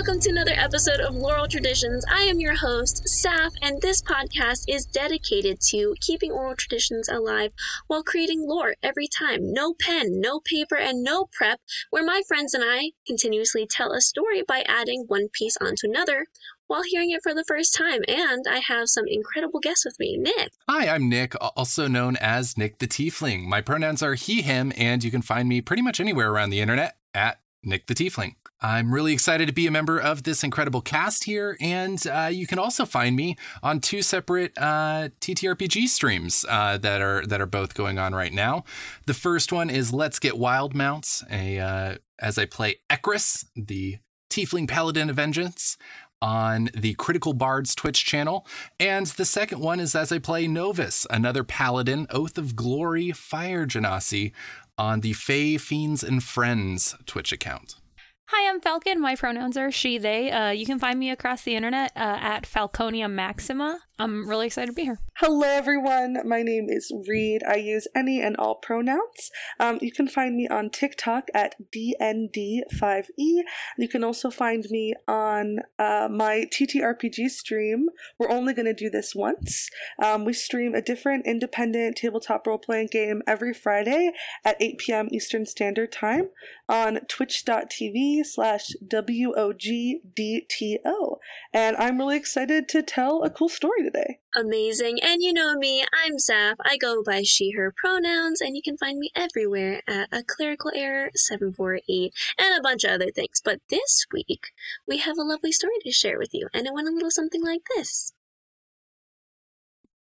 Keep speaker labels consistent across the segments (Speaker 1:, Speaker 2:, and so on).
Speaker 1: welcome to another episode of Laurel Traditions. I am your host, Saf, and this podcast is dedicated to keeping oral traditions alive while creating lore every time. No pen, no paper, and no prep, where my friends and I continuously tell a story by adding one piece onto another while hearing it for the first time. And I have some incredible guests with me. Nick.
Speaker 2: Hi, I'm Nick, also known as Nick the Tiefling. My pronouns are he, him, and you can find me pretty much anywhere around the internet at Nick the Tiefling. I'm really excited to be a member of this incredible cast here, and uh, you can also find me on two separate uh, TTRPG streams uh, that are that are both going on right now. The first one is Let's Get Wild Mounts, a uh, as I play Ekris, the Tiefling Paladin of Vengeance, on the Critical Bards Twitch channel. And the second one is as I play Novus, another Paladin, Oath of Glory Fire Genasi, on the Fey Fiends and Friends Twitch account.
Speaker 3: Hi, I'm Falcon. My pronouns are she, they. Uh, you can find me across the internet uh, at Falconia Maxima. I'm really excited to be here.
Speaker 4: Hello, everyone. My name is Reed. I use any and all pronouns. Um, you can find me on TikTok at DND5E. You can also find me on uh, my TTRPG stream. We're only going to do this once. Um, we stream a different independent tabletop role playing game every Friday at 8 p.m. Eastern Standard Time on twitch.tv slash WOGDTO. And I'm really excited to tell a cool story today.
Speaker 1: Amazing. And you know me, I'm Saf. I go by she, her pronouns, and you can find me everywhere at a clerical error 748 and a bunch of other things. But this week, we have a lovely story to share with you, and it went a little something like this.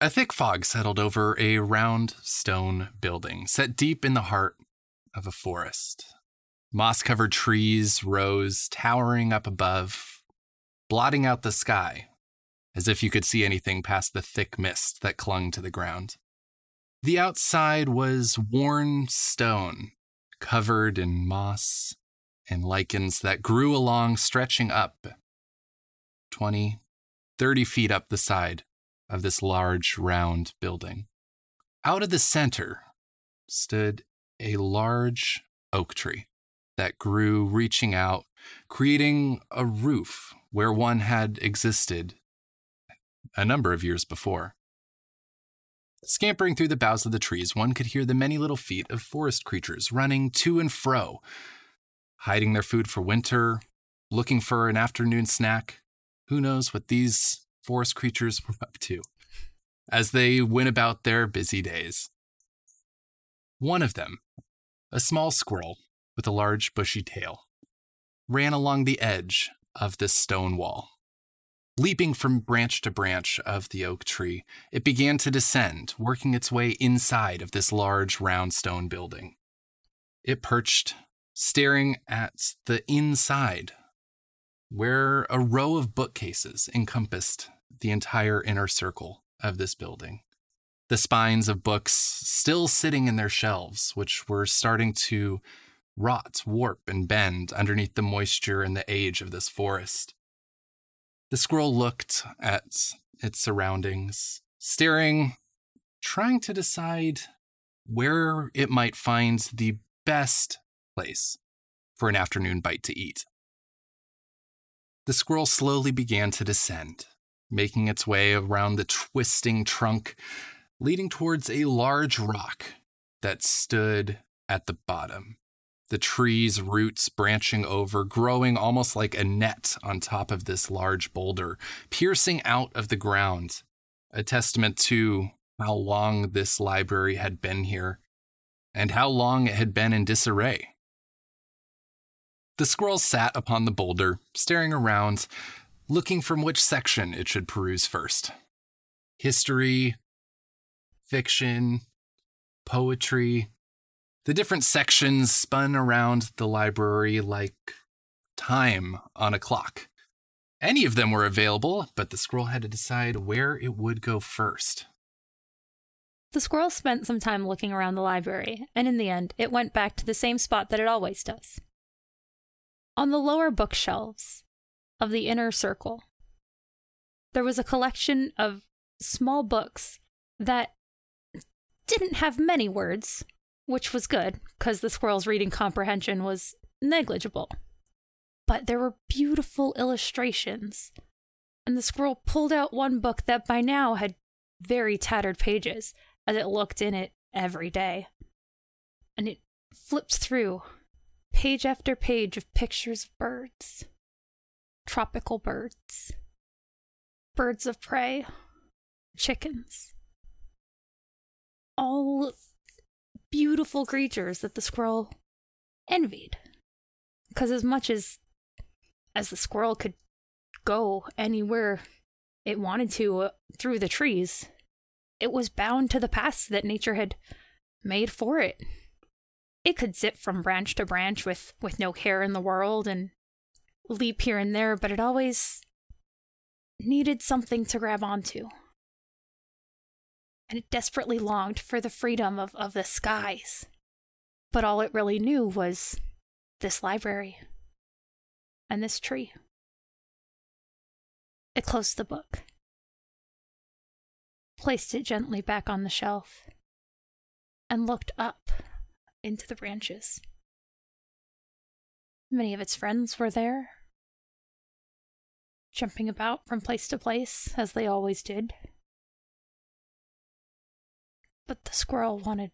Speaker 2: A thick fog settled over a round stone building set deep in the heart of a forest. Moss covered trees rose, towering up above, blotting out the sky as if you could see anything past the thick mist that clung to the ground. The outside was worn stone, covered in moss and lichens that grew along, stretching up 20, 30 feet up the side of this large, round building. Out of the center stood a large oak tree that grew, reaching out, creating a roof where one had existed a number of years before. Scampering through the boughs of the trees, one could hear the many little feet of forest creatures running to and fro, hiding their food for winter, looking for an afternoon snack. Who knows what these forest creatures were up to as they went about their busy days. One of them, a small squirrel with a large bushy tail, ran along the edge of this stone wall. Leaping from branch to branch of the oak tree, it began to descend, working its way inside of this large round stone building. It perched, staring at the inside, where a row of bookcases encompassed the entire inner circle of this building. The spines of books still sitting in their shelves, which were starting to rot, warp, and bend underneath the moisture and the age of this forest. The squirrel looked at its surroundings, staring, trying to decide where it might find the best place for an afternoon bite to eat. The squirrel slowly began to descend, making its way around the twisting trunk, leading towards a large rock that stood at the bottom the tree's roots branching over, growing almost like a net on top of this large boulder, piercing out of the ground, a testament to how long this library had been here and how long it had been in disarray. The squirrel sat upon the boulder, staring around, looking from which section it should peruse first. History, fiction, poetry, the different sections spun around the library like time on a clock. Any of them were available, but the squirrel had to decide where it would go first.
Speaker 3: The squirrel spent some time looking around the library, and in the end, it went back to the same spot that it always does. On the lower bookshelves of the inner circle, there was a collection of small books that didn't have many words, which was good because the squirrel's reading comprehension was negligible. but there were beautiful illustrations. And the squirrel pulled out one book that by now had very tattered pages as it looked in it every day. And it flipped through page after page of pictures of birds, tropical birds, birds of prey, chickens. All beautiful creatures that the squirrel envied. Because as much as as the squirrel could go anywhere it wanted to uh, through the trees, it was bound to the paths that nature had made for it. It could zip from branch to branch with, with no care in the world and leap here and there, but it always needed something to grab onto. And it desperately longed for the freedom of, of the skies. But all it really knew was this library and this tree. It closed the book, placed it gently back on the shelf, and looked up into the branches. Many of its friends were there, jumping about from place to place as they always did. But the squirrel wanted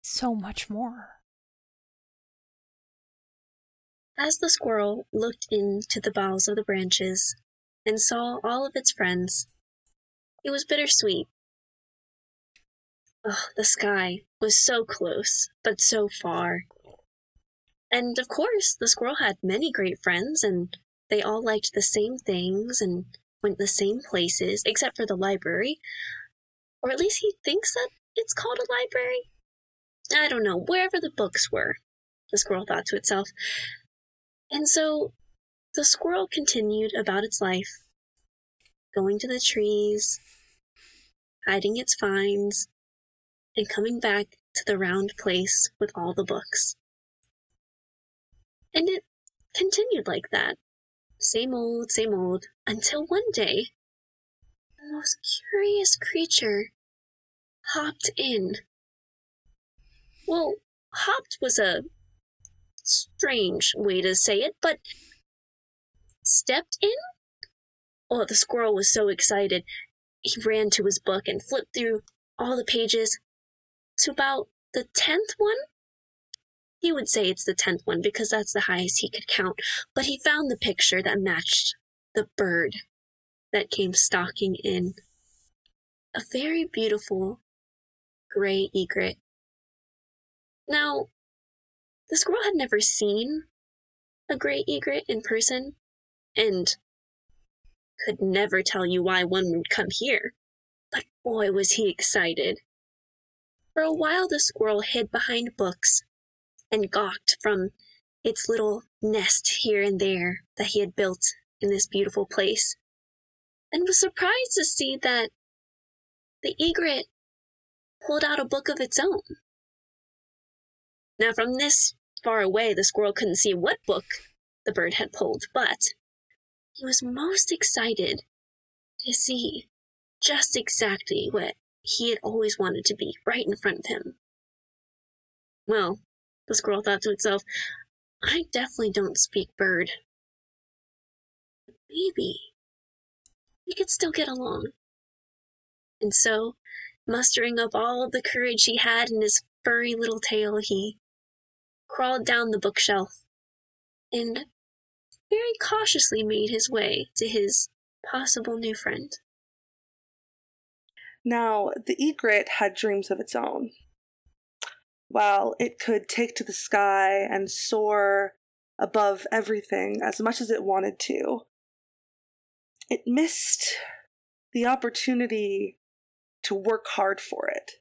Speaker 3: so much more.
Speaker 1: As the squirrel looked into the boughs of the branches and saw all of its friends, it was bittersweet. The sky was so close, but so far. And of course, the squirrel had many great friends, and they all liked the same things and went the same places, except for the library. Or at least he thinks that it's called a library. I don't know, wherever the books were, the squirrel thought to itself. And so the squirrel continued about its life, going to the trees, hiding its finds, and coming back to the round place with all the books. And it continued like that, same old, same old, until one day, the most curious creature hopped in. Well, hopped was a strange way to say it, but stepped in? Oh, the squirrel was so excited. He ran to his book and flipped through all the pages to about the tenth one. He would say it's the tenth one because that's the highest he could count, but he found the picture that matched the bird that came stalking in. A very beautiful gray egret. Now, the squirrel had never seen a gray egret in person, and could never tell you why one would come here. But boy, was he excited. For a while, the squirrel hid behind books and gawked from its little nest here and there that he had built in this beautiful place, and was surprised to see that the egret pulled out a book of its own. Now, from this far away, the squirrel couldn't see what book the bird had pulled, but he was most excited to see just exactly what he had always wanted to be right in front of him. Well, the squirrel thought to itself, I definitely don't speak bird. Maybe we could still get along. And so, mustering up all the courage he had in his furry little tail, he crawled down the bookshelf, and very cautiously made his way to his possible new friend.
Speaker 4: Now, the egret had dreams of its own. While it could take to the sky and soar above everything as much as it wanted to, it missed the opportunity to work hard for it.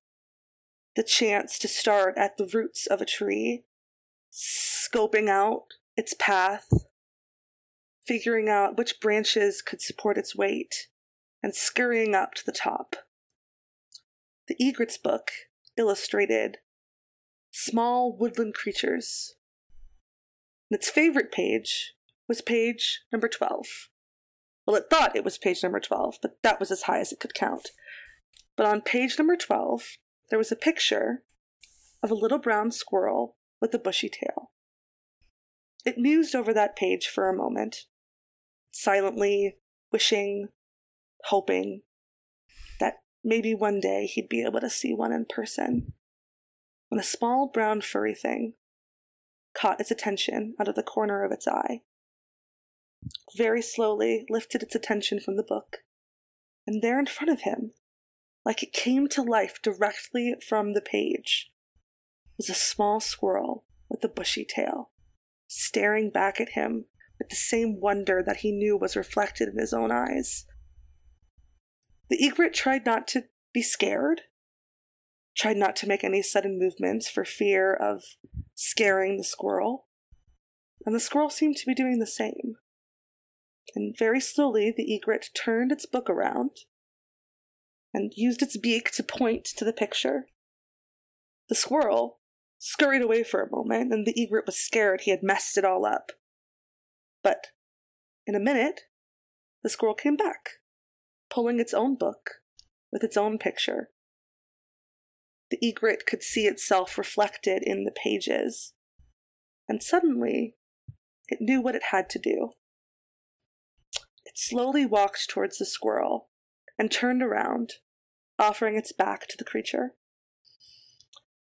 Speaker 4: The chance to start at the roots of a tree scoping out its path, figuring out which branches could support its weight, and scurrying up to the top. The egret's book illustrated small woodland creatures. And its favorite page was page number 12. Well, it thought it was page number 12, but that was as high as it could count. But on page number 12, there was a picture of a little brown squirrel with a bushy tail. It mused over that page for a moment, silently wishing, hoping that maybe one day he'd be able to see one in person. When a small brown furry thing caught its attention out of the corner of its eye, very slowly lifted its attention from the book, and there in front of him, like it came to life directly from the page, was a small squirrel with a bushy tail, staring back at him with the same wonder that he knew was reflected in his own eyes. The egret tried not to be scared, tried not to make any sudden movements for fear of scaring the squirrel, and the squirrel seemed to be doing the same. And very slowly, the egret turned its book around and used its beak to point to the picture. The squirrel scurried away for a moment, and the egret was scared he had messed it all up. But in a minute, the squirrel came back, pulling its own book with its own picture. The egret could see itself reflected in the pages, and suddenly it knew what it had to do. It slowly walked towards the squirrel and turned around, offering its back to the creature.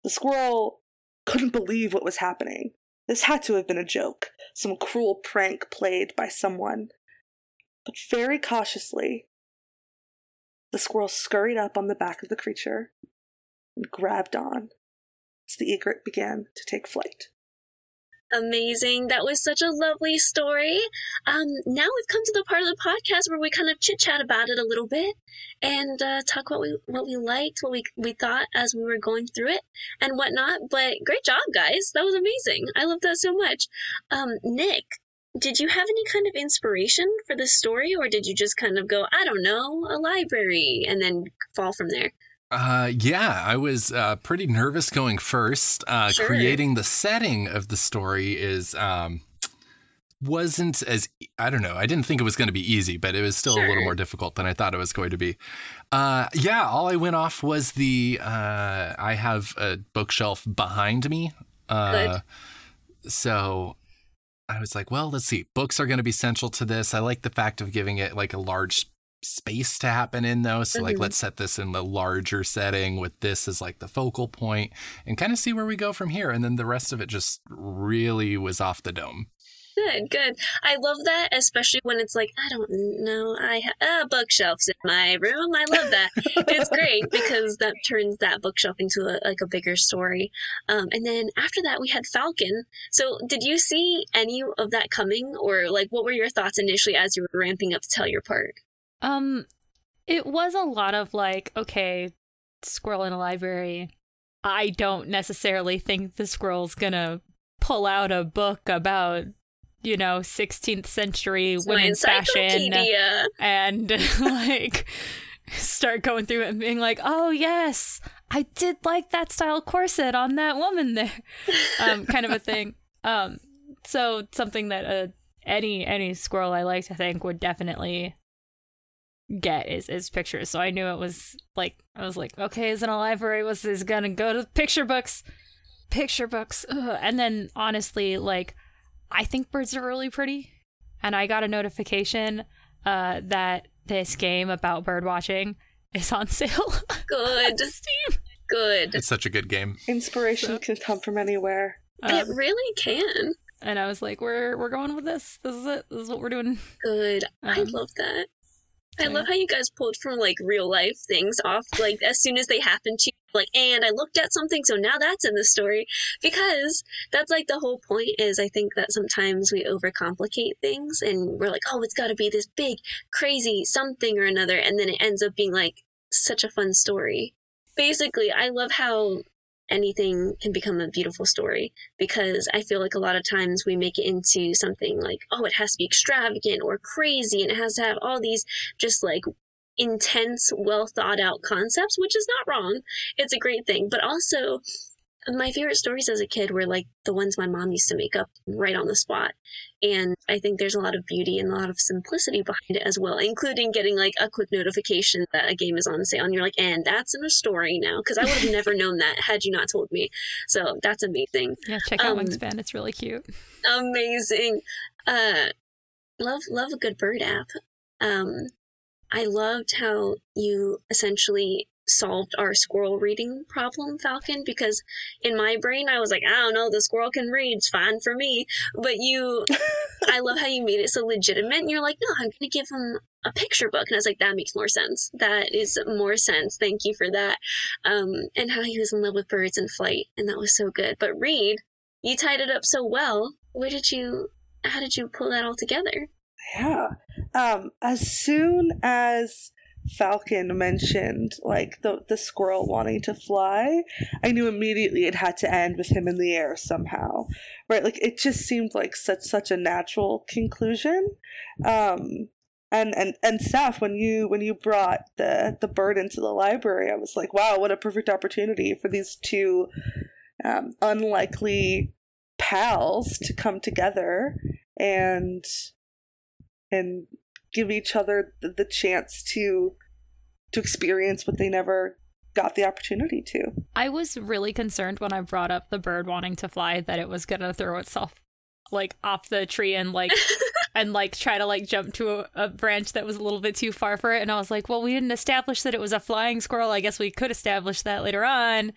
Speaker 4: The squirrel couldn't believe what was happening. This had to have been a joke, some cruel prank played by someone. But very cautiously, the squirrel scurried up on the back of the creature and grabbed on as the egret began to take flight
Speaker 1: amazing. That was such a lovely story. Um, now we've come to the part of the podcast where we kind of chit chat about it a little bit and uh, talk what we what we liked, what we we thought as we were going through it, and whatnot. But great job, guys! That was amazing. I love that so much. Um, Nick, did you have any kind of inspiration for this story, or did you just kind of go, I don't know, a library, and then fall from there?
Speaker 2: Uh, yeah, I was uh, pretty nervous going first. Uh, sure. Creating the setting of the story is um, wasn't as I don't know. I didn't think it was going to be easy, but it was still sure. a little more difficult than I thought it was going to be. Uh, yeah, all I went off was the uh, I have a bookshelf behind me. Uh, so I was like, well, let's see. Books are going to be central to this. I like the fact of giving it like a large space to happen in though so like mm-hmm. let's set this in the larger setting with this as like the focal point and kind of see where we go from here and then the rest of it just really was off the dome
Speaker 1: Good, good. I love that, especially when it's like, I don't know, I have uh, bookshelves in my room. I love that. it's great because that turns that bookshelf into a, like a bigger story. Um, and then after that, we had Falcon. So, did you see any of that coming, or like, what were your thoughts initially as you were ramping up to tell your part?
Speaker 3: Um, it was a lot of like, okay, squirrel in a library. I don't necessarily think the squirrel's gonna pull out a book about you know 16th century it's women's fashion and like start going through it and being like oh yes i did like that style corset on that woman there. Um kind of a thing. Um so something that uh, any any squirrel i liked i think would definitely get is, is pictures. So I knew it was like I was like, okay, is in a library was is gonna go to picture books, picture books, Ugh. and then honestly, like I think birds are really pretty, and I got a notification uh, that this game about bird watching is on sale.
Speaker 1: Good, Steam. Good.
Speaker 2: It's such a good game.
Speaker 4: Inspiration so, can come from anywhere.
Speaker 1: Um, it really can.
Speaker 3: And I was like, "We're we're going with this. This is it. This is what we're doing."
Speaker 1: Good. Um, I love that. I love how you guys pulled from like real life things off like as soon as they happen to you. Like, and I looked at something, so now that's in the story. Because that's like the whole point is I think that sometimes we overcomplicate things and we're like, oh, it's got to be this big, crazy something or another. And then it ends up being like such a fun story. Basically, I love how anything can become a beautiful story because I feel like a lot of times we make it into something like, oh, it has to be extravagant or crazy and it has to have all these just like intense, well thought out concepts, which is not wrong. It's a great thing. But also, my favorite stories as a kid were like the ones my mom used to make up right on the spot. And I think there's a lot of beauty and a lot of simplicity behind it as well, including getting like a quick notification that a game is on sale. And you're like, and that's in a story now. Cause I would have never known that had you not told me. So that's amazing.
Speaker 3: Yeah, check out
Speaker 1: Um,
Speaker 3: Wingspan. It's really cute.
Speaker 1: Amazing. Uh, love, love a good bird app. Um, I loved how you essentially solved our squirrel reading problem, Falcon, because in my brain I was like, I don't know, the squirrel can read, it's fine for me. But you, I love how you made it so legitimate. And you're like, no, I'm going to give him a picture book. And I was like, that makes more sense. That is more sense. Thank you for that. Um, and how he was in love with birds and flight. And that was so good. But Reed, you tied it up so well. Where did you, how did you pull that all together?
Speaker 4: Yeah. Um, as soon as Falcon mentioned like the the squirrel wanting to fly, I knew immediately it had to end with him in the air somehow. Right? Like it just seemed like such such a natural conclusion. Um and and and Saf, when you when you brought the the bird into the library, I was like, wow, what a perfect opportunity for these two um, unlikely pals to come together and and give each other the, the chance to to experience what they never got the opportunity to.
Speaker 3: I was really concerned when I brought up the bird wanting to fly that it was gonna throw itself like off the tree and like and like try to like jump to a, a branch that was a little bit too far for it. And I was like, well, we didn't establish that it was a flying squirrel. I guess we could establish that later on.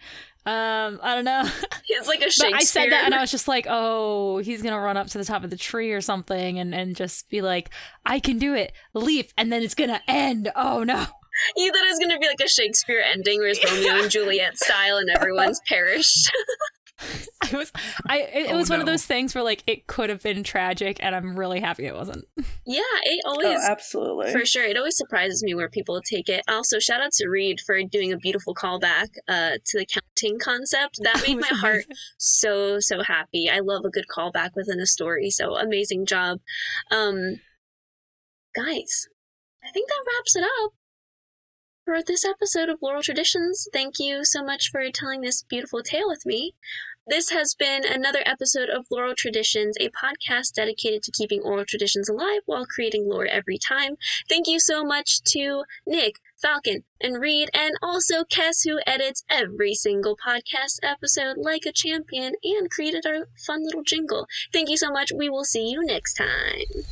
Speaker 3: Um, I don't know.
Speaker 1: It's like a
Speaker 3: but
Speaker 1: Shakespeare.
Speaker 3: I said that and I was just like, oh, he's gonna run up to the top of the tree or something and and just be like, I can do it, leap, and then it's gonna end. Oh no.
Speaker 1: You thought it was going to be like a Shakespeare ending where it's Romeo and Juliet style and everyone's perished.
Speaker 3: I was I it, it
Speaker 2: Oh,
Speaker 3: was one of those things where like it could have been tragic and I'm really happy it wasn't.
Speaker 1: yeah, it
Speaker 4: Oh,
Speaker 1: always,
Speaker 4: absolutely.
Speaker 1: for sure, it always surprises me where people take it. Also, shout out to Reed for doing a beautiful callback uh, to the counting concept. That made
Speaker 3: was
Speaker 1: my heart so, so happy. I love a good callback within a story, so amazing job. Um, guys, I think that wraps it up. For this episode of Laurel Traditions, thank you so much for telling this beautiful tale with me. This has been another episode of Laurel Traditions, a podcast dedicated to keeping oral traditions alive while creating lore every time. Thank you so much to Nick, Falcon, and Reed, and also Kess, who edits every single podcast episode like a champion and created our fun little jingle. Thank you so much. We will see you next time.